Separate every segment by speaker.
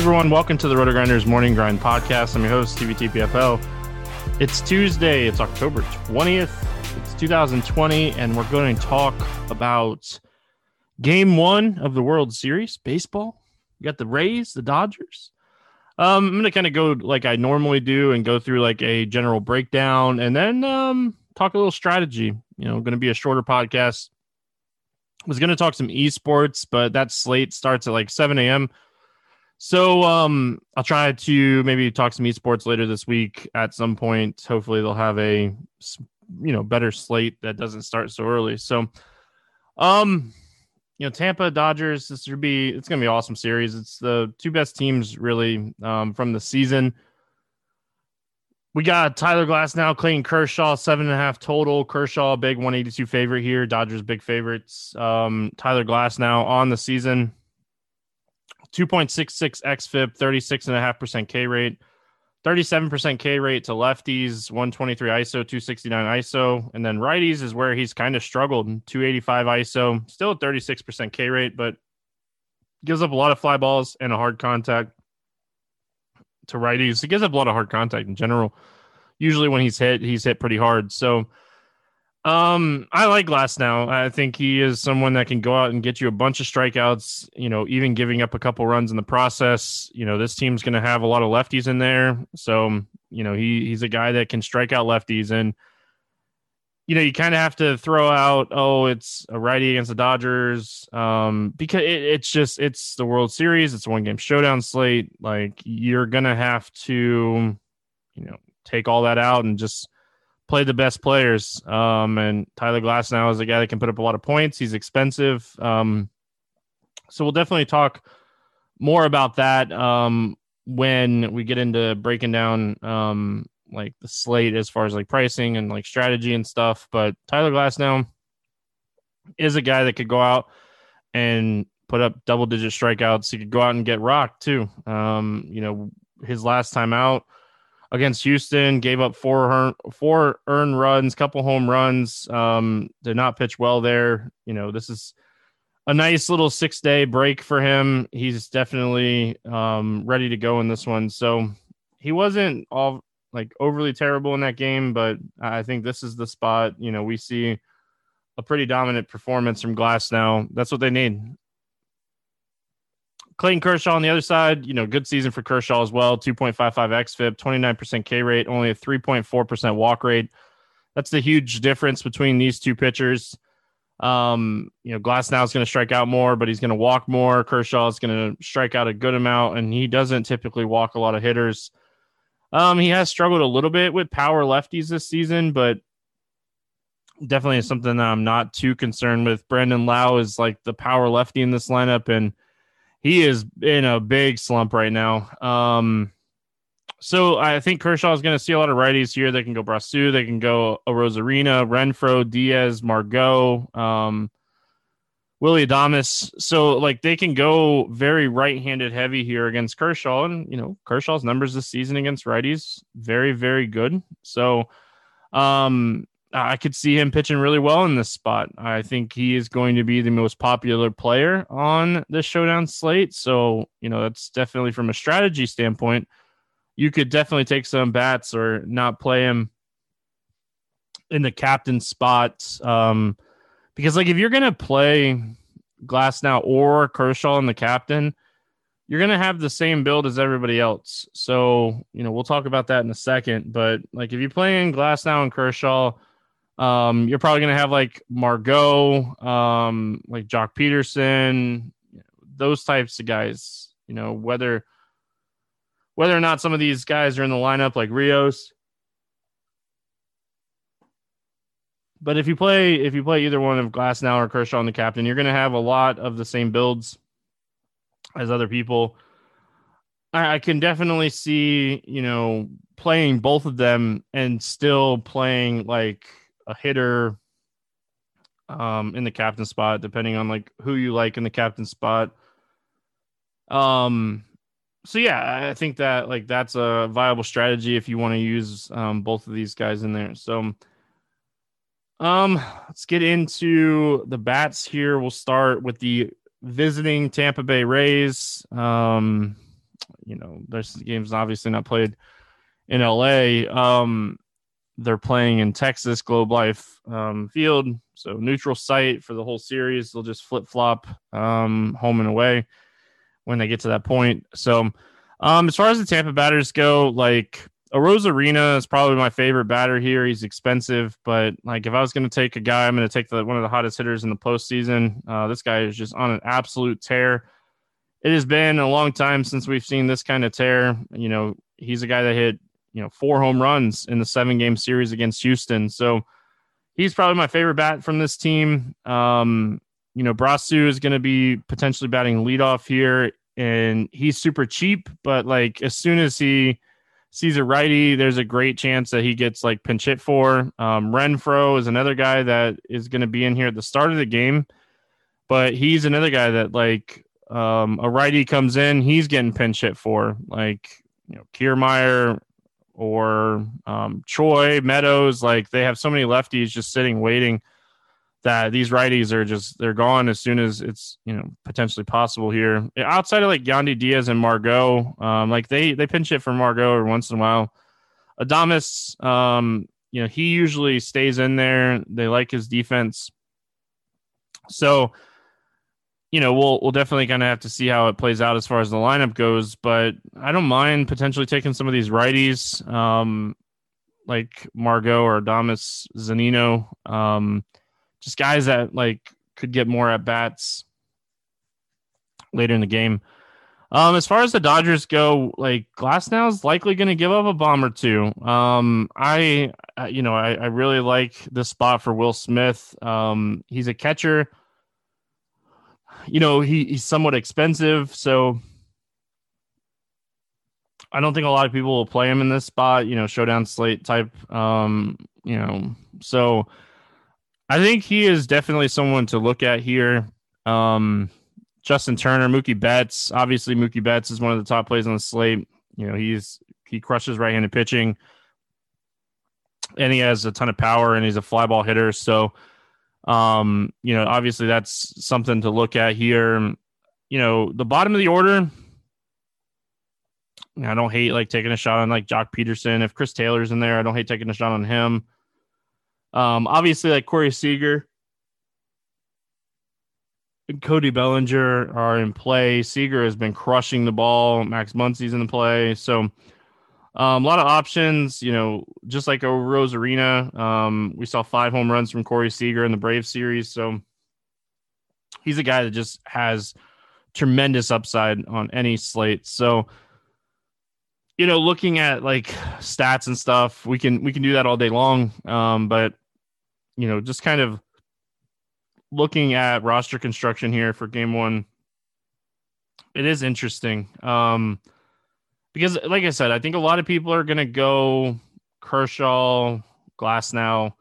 Speaker 1: Everyone, welcome to the RotoGrinders Morning Grind Podcast. I'm your host, TVTPFL. It's Tuesday, it's October 20th, it's 2020, and we're going to talk about game one of the World Series, baseball. You got the Rays, the Dodgers. Um, I'm gonna kind of go like I normally do and go through like a general breakdown and then um talk a little strategy. You know, gonna be a shorter podcast. I Was gonna talk some esports, but that slate starts at like 7 a.m. So um, I'll try to maybe talk some esports later this week at some point. Hopefully they'll have a you know better slate that doesn't start so early. So um you know Tampa Dodgers this would be it's going to be awesome series. It's the two best teams really um, from the season. We got Tyler Glasnow, Clayton Kershaw, seven and a half total. Kershaw, big 182 favorite here. Dodgers, big favorites. Um, Tyler Glasnow on the season, 2.66 xFIP, 36.5% K rate, 37% K rate to lefties, 123 ISO, 269 ISO. And then righties is where he's kind of struggled 285 ISO, still 36% K rate, but gives up a lot of fly balls and a hard contact to righties. He gives up a lot of hard contact in general. Usually when he's hit, he's hit pretty hard. So, um, I like Glasnow. I think he is someone that can go out and get you a bunch of strikeouts, you know, even giving up a couple runs in the process. You know, this team's going to have a lot of lefties in there. So, you know, he he's a guy that can strike out lefties and you know, you kind of have to throw out, oh, it's a righty against the Dodgers, um, because it, it's just it's the World Series, it's one game showdown slate. Like you're gonna have to, you know, take all that out and just play the best players. Um, and Tyler Glasnow is a guy that can put up a lot of points. He's expensive. Um, so we'll definitely talk more about that um, when we get into breaking down um, like the slate as far as like pricing and like strategy and stuff. But Tyler Glasnow is a guy that could go out and put up double digit strikeouts. He could go out and get rocked too. Um, you know, his last time out against Houston, gave up four four earned runs, couple home runs. Um, did not pitch well there. You know, this is a nice little six day break for him. He's definitely um, ready to go in this one. So he wasn't all like overly terrible in that game, but I think this is the spot. You know, we see a pretty dominant performance from Glasnow. That's what they need. Clayton Kershaw on the other side, you know, good season for Kershaw as well. 2.55 xFIP, 29% K rate, only a 3.4% walk rate. That's the huge difference between these two pitchers. Um, you know, Glasnow is going to strike out more, but he's going to walk more. Kershaw is going to strike out a good amount, and he doesn't typically walk a lot of hitters. Um, he has struggled a little bit with power lefties this season, but definitely something that I'm not too concerned with. Brandon Lowe is like the power lefty in this lineup, and he is in a big slump right now. Um, so I think Kershaw is going to see a lot of righties here. They can go Brosseau, they can go Arozarena, Renfroe, Diaz, Margot. Um, Willy Adames. So like they can go very right-handed heavy here against Kershaw, and you know Kershaw's numbers this season against righties very very good. So um, I could see him pitching really well in this spot. I think he is going to be the most popular player on the showdown slate. So you know that's definitely from a strategy standpoint. You could definitely take some bats or not play him in the captain spot. Um, because like if you're gonna play Glasnow or Kershaw in the captain, you're gonna have the same build as everybody else. So you know we'll talk about that in a second. But like if you're playing Glasnow and Kershaw, um, you're probably gonna have like Margot, um, like Joc Pederson, those types of guys. You know whether whether or not some of these guys are in the lineup, like Rios. But if you play if you play either one of Glasnow or Kershaw on the captain, you're going to have a lot of the same builds as other people. I, I can definitely see you know playing both of them and still playing like a hitter um, in the captain spot, depending on like who you like in the captain spot. Um, so yeah, I think that like that's a viable strategy if you want to use um, both of these guys in there. So um, let's get into the bats here. We'll start with the visiting Tampa Bay Rays. Um, you know, this game's obviously not played in LA. Um, they're playing in Texas Globe Life um, Field, so neutral site for the whole series. They'll just flip flop um, home and away when they get to that point. So, um, as far as the Tampa batters go, like Arozarena is probably my favorite batter here. He's expensive, but like if I was going to take a guy, I'm going to take the one of the hottest hitters in the postseason. Uh, this guy is just on an absolute tear. It has been a long time since we've seen this kind of tear. You know, he's a guy that hit you know four home runs in the seven game series against Houston, so he's probably my favorite bat from this team. Um, you know, Brosseau is going to be potentially batting leadoff here, and he's super cheap, but like as soon as he sees a righty, there's a great chance that he gets like pinch hit for. Um, Renfroe is another guy that is going to be in here at the start of the game, but he's another guy that like um, a righty comes in, he's getting pinch hit for. Like you know, Kiermaier or um, Choi Meadows, like they have so many lefties just sitting waiting that these righties are just they're gone as soon as it's you know potentially possible here. Outside of like Yandy Diaz and Margot, um, like they they pinch it for Margot every once in a while. Adames, um, you know, he usually stays in there. They like his defense, so you know we'll we'll definitely kind of have to see how it plays out as far as the lineup goes. But I don't mind potentially taking some of these righties, um, like Margot or Adames Zunino. Um, just guys that like could get more at bats later in the game. Um, as far as the Dodgers go, like Glasnow is likely going to give up a bomb or two. Um, I, you know, I, I really like the spot for Will Smith. Um, he's a catcher. You know, he, he's somewhat expensive, so I don't think a lot of people will play him in this spot. You know, showdown slate type. Um, you know, so I think he is definitely someone to look at here. Um, Justin Turner, Mookie Betts. Obviously, Mookie Betts is one of the top plays on the slate. You know, he's he crushes right-handed pitching, and he has a ton of power, and he's a fly ball hitter. So, um, you know, obviously that's something to look at here. You know, the bottom of the order. I don't hate like taking a shot on like Joc Pederson. If Chris Taylor's in there, I don't hate taking a shot on him. Um, obviously, like Corey Seager and Cody Bellinger are in play. Seager has been crushing the ball. Max Muncy's in the play. So, um, a lot of options, you know, just like a Arozarena. Um, we saw five home runs from Corey Seager in the Brave series. So, he's a guy that just has tremendous upside on any slate. So, you know, looking at like stats and stuff, we can we can do that all day long. Um, but you know, just kind of looking at roster construction here for game one, it is interesting. Um, because, like I said, I think a lot of people are going to go Kershaw, Glasnow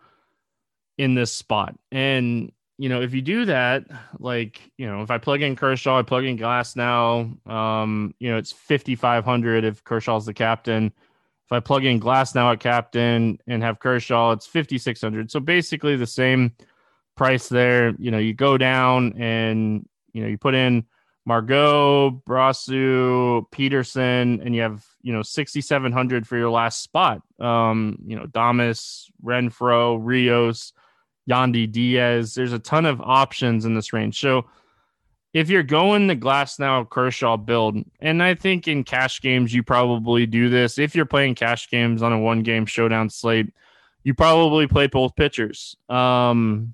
Speaker 1: in this spot. And you know, if you do that, like, you know, if I plug in Kershaw, I plug in Glasnow, um, you know, it's 5,500 if Kershaw's the captain. If I plug in Glasnow at captain and have Kershaw, it's 5,600. So basically the same price there. You know, you go down and, you know, you put in Margot, Brosseau, Pederson, and you have, you know, 6,700 for your last spot. Um, you know, Adames, Renfroe, Rios, Yandy Diaz. There's a ton of options in this range. So if you're going the Glasnow Kershaw build, and I think in cash games you probably do this. If you're playing cash games on a one game showdown slate, you probably play both pitchers. Um,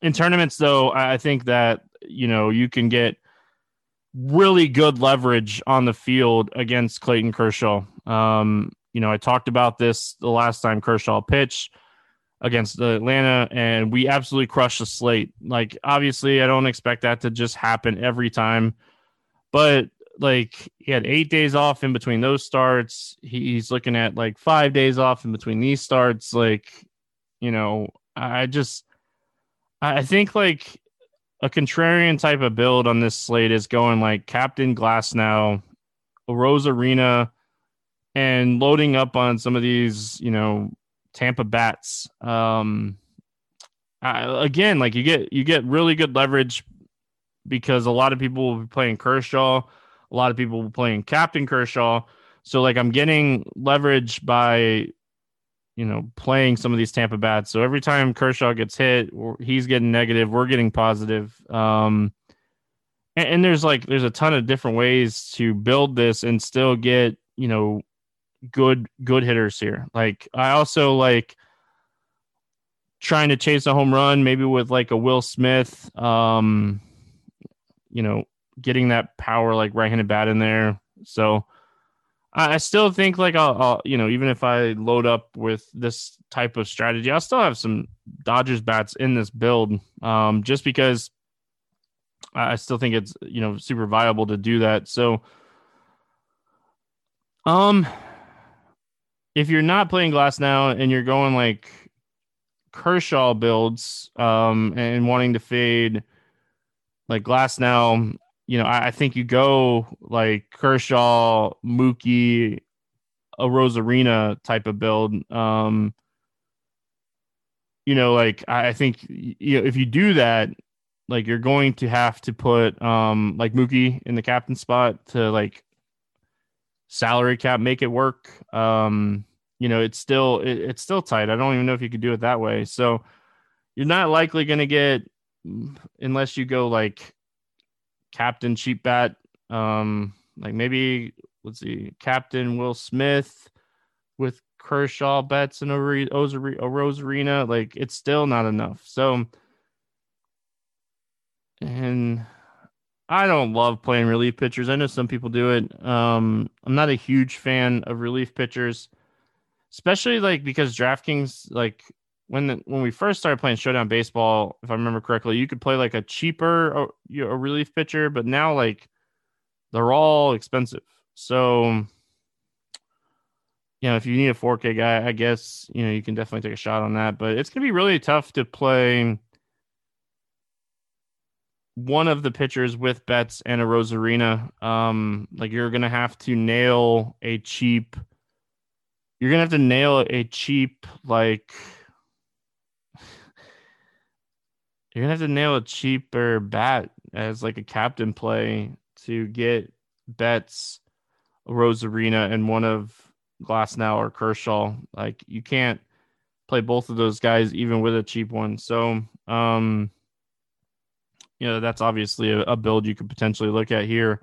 Speaker 1: in tournaments, though, I think that you know you can get really good leverage on the field against Clayton Kershaw. Um, you know, I talked about this the last time Kershaw pitched against Atlanta, and we absolutely crushed the slate. Like, obviously, I don't expect that to just happen every time, but like he had eight days off in between those starts. He's looking at like five days off in between these starts. Like, you know, I just I think like a contrarian type of build on this slate is going like Captain Glasnow, Rose Arena, and loading up on some of these, you know, Tampa bats. Um, I, again, like you get you get really good leverage because a lot of people will be playing Kershaw, a lot of people will be playing Captain Kershaw. So like I'm getting leverage by you know playing some of these Tampa bats. So every time Kershaw gets hit, he's getting negative, we're getting positive. Um, and, and there's like there's a ton of different ways to build this and still get you know good good hitters here. Like I also like trying to chase a home run, maybe with like a Will Smith. Um, you know, getting that power like right-handed bat in there. So I still think like I'll, I'll, you know even if I load up with this type of strategy, I'll still have some Dodgers bats in this build, um, just because I still think it's you know super viable to do that. So, um, if you're not playing Glasnow and you're going like Kershaw builds um, and wanting to fade like Glasnow, you know, I, I, think you go like Kershaw, Mookie, Arozarena type of build. Um, you know, like I, I think you know if you do that, like you're going to have to put um like Mookie in the captain spot to like salary cap make it work. Um, you know, it's still it, it's still tight. I don't even know if you could do it that way. So you're not likely going to get unless you go like captain cheap bat. Um, like maybe let's see, Captain Will Smith with Kershaw, Betts, and a Arozarena. Like it's still not enough. So, and I don't love playing relief pitchers. I know some people do it. Um, I'm not a huge fan of relief pitchers, especially like because DraftKings, like when the, when we first started playing Showdown Baseball, if I remember correctly, you could play like a cheaper uh, a, a relief pitcher, but now like they're all expensive. So, you know, if you need a 4K guy, I guess you know you can definitely take a shot on that. But it's gonna be really tough to play one of the pitchers with Betts and Arozarena. Um, like you're gonna have to nail a cheap. You're gonna have to nail a cheap like. You're gonna have to nail a cheaper bat as like a captain play to get Betts, Arozarena, and one of Glasnow or Kershaw. Like you can't play both of those guys even with a cheap one. So um you know that's obviously a, a, build you could potentially look at here.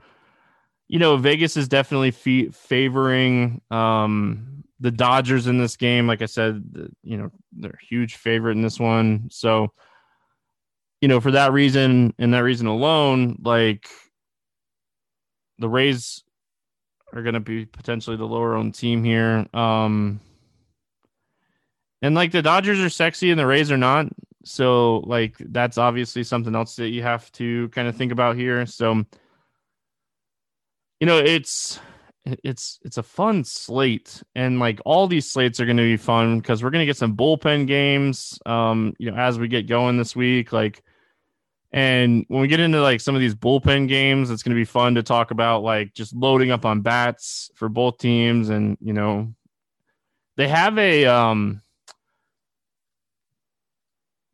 Speaker 1: You know, Vegas is definitely favoring um, the Dodgers in this game. Like I said, you know they're huge favorite in this one. So, you know, for that reason and that reason alone, like the Rays are going to be potentially the lower owned team here. Um, and like the Dodgers are sexy and the Rays are not. So like that's obviously something else that you have to kind of think about here. So you know, it's it's it's a fun slate and like all these slates are going to be fun because we're going to get some bullpen games um you know as we get going this week like and when we get into like some of these bullpen games it's going to be fun to talk about like just loading up on bats for both teams and you know they have a um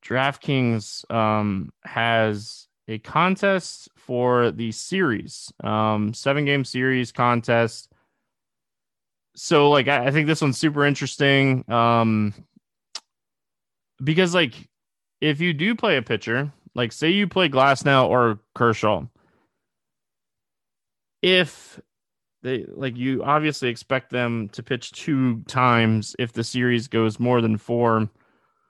Speaker 1: DraftKings um has a contest for the series, um, seven game series contest. So, like, I, I think this one's super interesting um, because, like, if you do play a pitcher, like, say you play Glasnow or Kershaw, if they like you obviously expect them to pitch two times if the series goes more than four.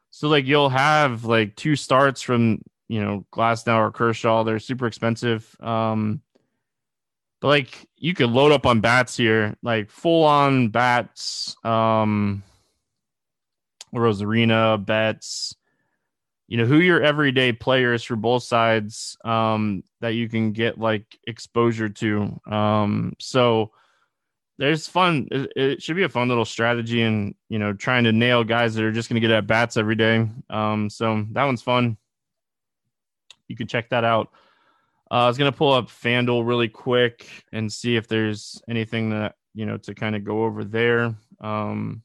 Speaker 1: So like you'll have like two starts from you know, Glasnow or Kershaw. They're super expensive. Um, but like you could load up on bats here, like full on bats, um, Arozarena, Betts, you know, who your everyday players for both sides um, that you can get like exposure to. Um, so there's fun. It, it, should be a fun little strategy and, you know, trying to nail guys that are just going to get at bats every day. Um, so that one's fun you can check that out. Uh, I was gonna pull up FanDuel really quick and see if there's anything that you know to kind of go over there. Um,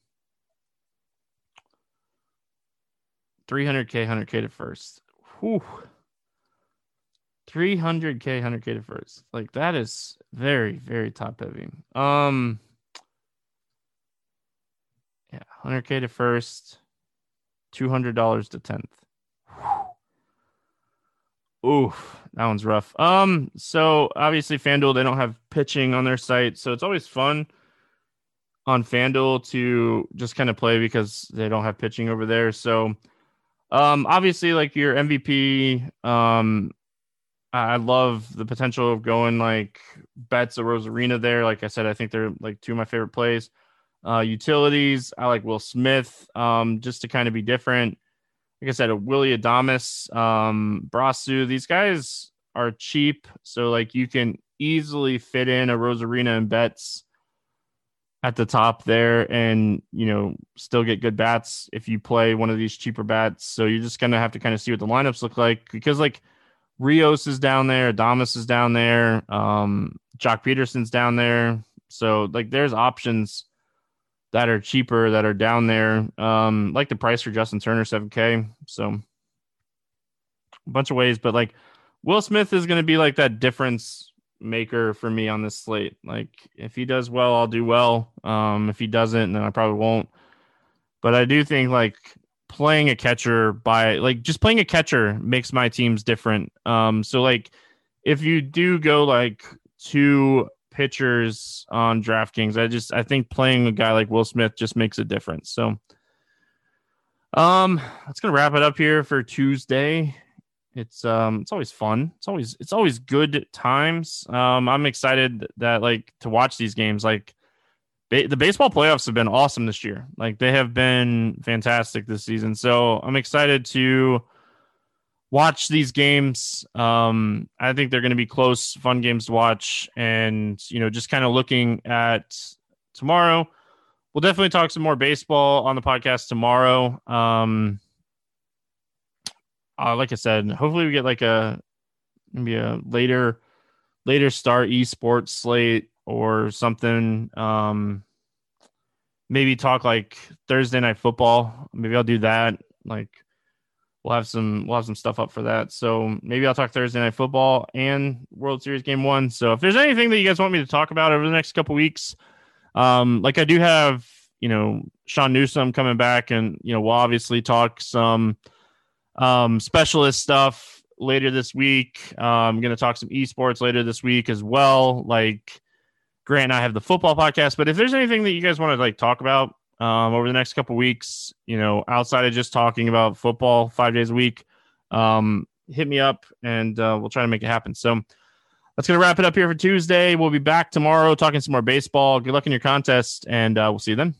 Speaker 1: 300k, 100k to first. Whew. 300k, 100k to first. Like that is very, very top heavy. Um, yeah, 100k to first, $200 to 10th. Oof, that one's rough. Um, so obviously FanDuel they don't have pitching on their site, so it's always fun on FanDuel to just kind of play because they don't have pitching over there. So, um, obviously like your MVP, um, I love the potential of going like Betts or Arozarena there. Like I said, I think they're like two of my favorite plays. Uh, utilities, I like Will Smith, um, just to kind of be different like I said, a Willy Adames, um, Brosseau, these guys are cheap. So like you can easily fit in a Arozarena and Betts at the top there and you know still get good bats if you play one of these cheaper bats. So you're just gonna have to kind of see what the lineups look like because like Rios is down there, Adames is down there, um, Joc Pederson's down there. So like there's options that are cheaper that are down there. Um, like the price for Justin Turner, 7K. So a bunch of ways, but like Will Smith is to be like that difference maker for me on this slate. Like if he does well, I'll do well. Um, if he doesn't, then I probably won't. But I do think like playing a catcher by like just playing a catcher makes my teams different. Um, so like if you do go like two pitchers on DraftKings. I just I think playing a guy like Will Smith just makes a difference. So um that's gonna wrap it up here for Tuesday. It's um it's always fun. It's always it's always good times. Um I'm excited that like to watch these games. Like ba- the baseball playoffs have been awesome this year. Like they have been fantastic this season. So I'm excited to watch these games. Um, I think they're going to be close, fun games to watch. And, you know, just kind of looking at tomorrow, we'll definitely talk some more baseball on the podcast tomorrow. Um, uh, like I said, hopefully we get like a maybe a later later star esports slate or something. Um, maybe talk like Thursday night football. Maybe I'll do that. Like we'll have some we'll have some stuff up for that. So maybe I'll talk Thursday night football and World Series game one. So if there's anything that you guys want me to talk about over the next couple weeks, um, like I do have, you know, Sean Newsome coming back, and you know we'll obviously talk some um, specialist stuff later this week. Uh, I'm going to talk some esports later this week as well. Like Grant and I have the football podcast, but if there's anything that you guys want to like talk about, um, over the next couple weeks. You know, outside of just talking about football five days a week, um, hit me up and uh, we'll try to make it happen. So that's going to wrap it up here for Tuesday. We'll be back tomorrow talking some more baseball. Good luck in your contest, and uh, we'll see you then.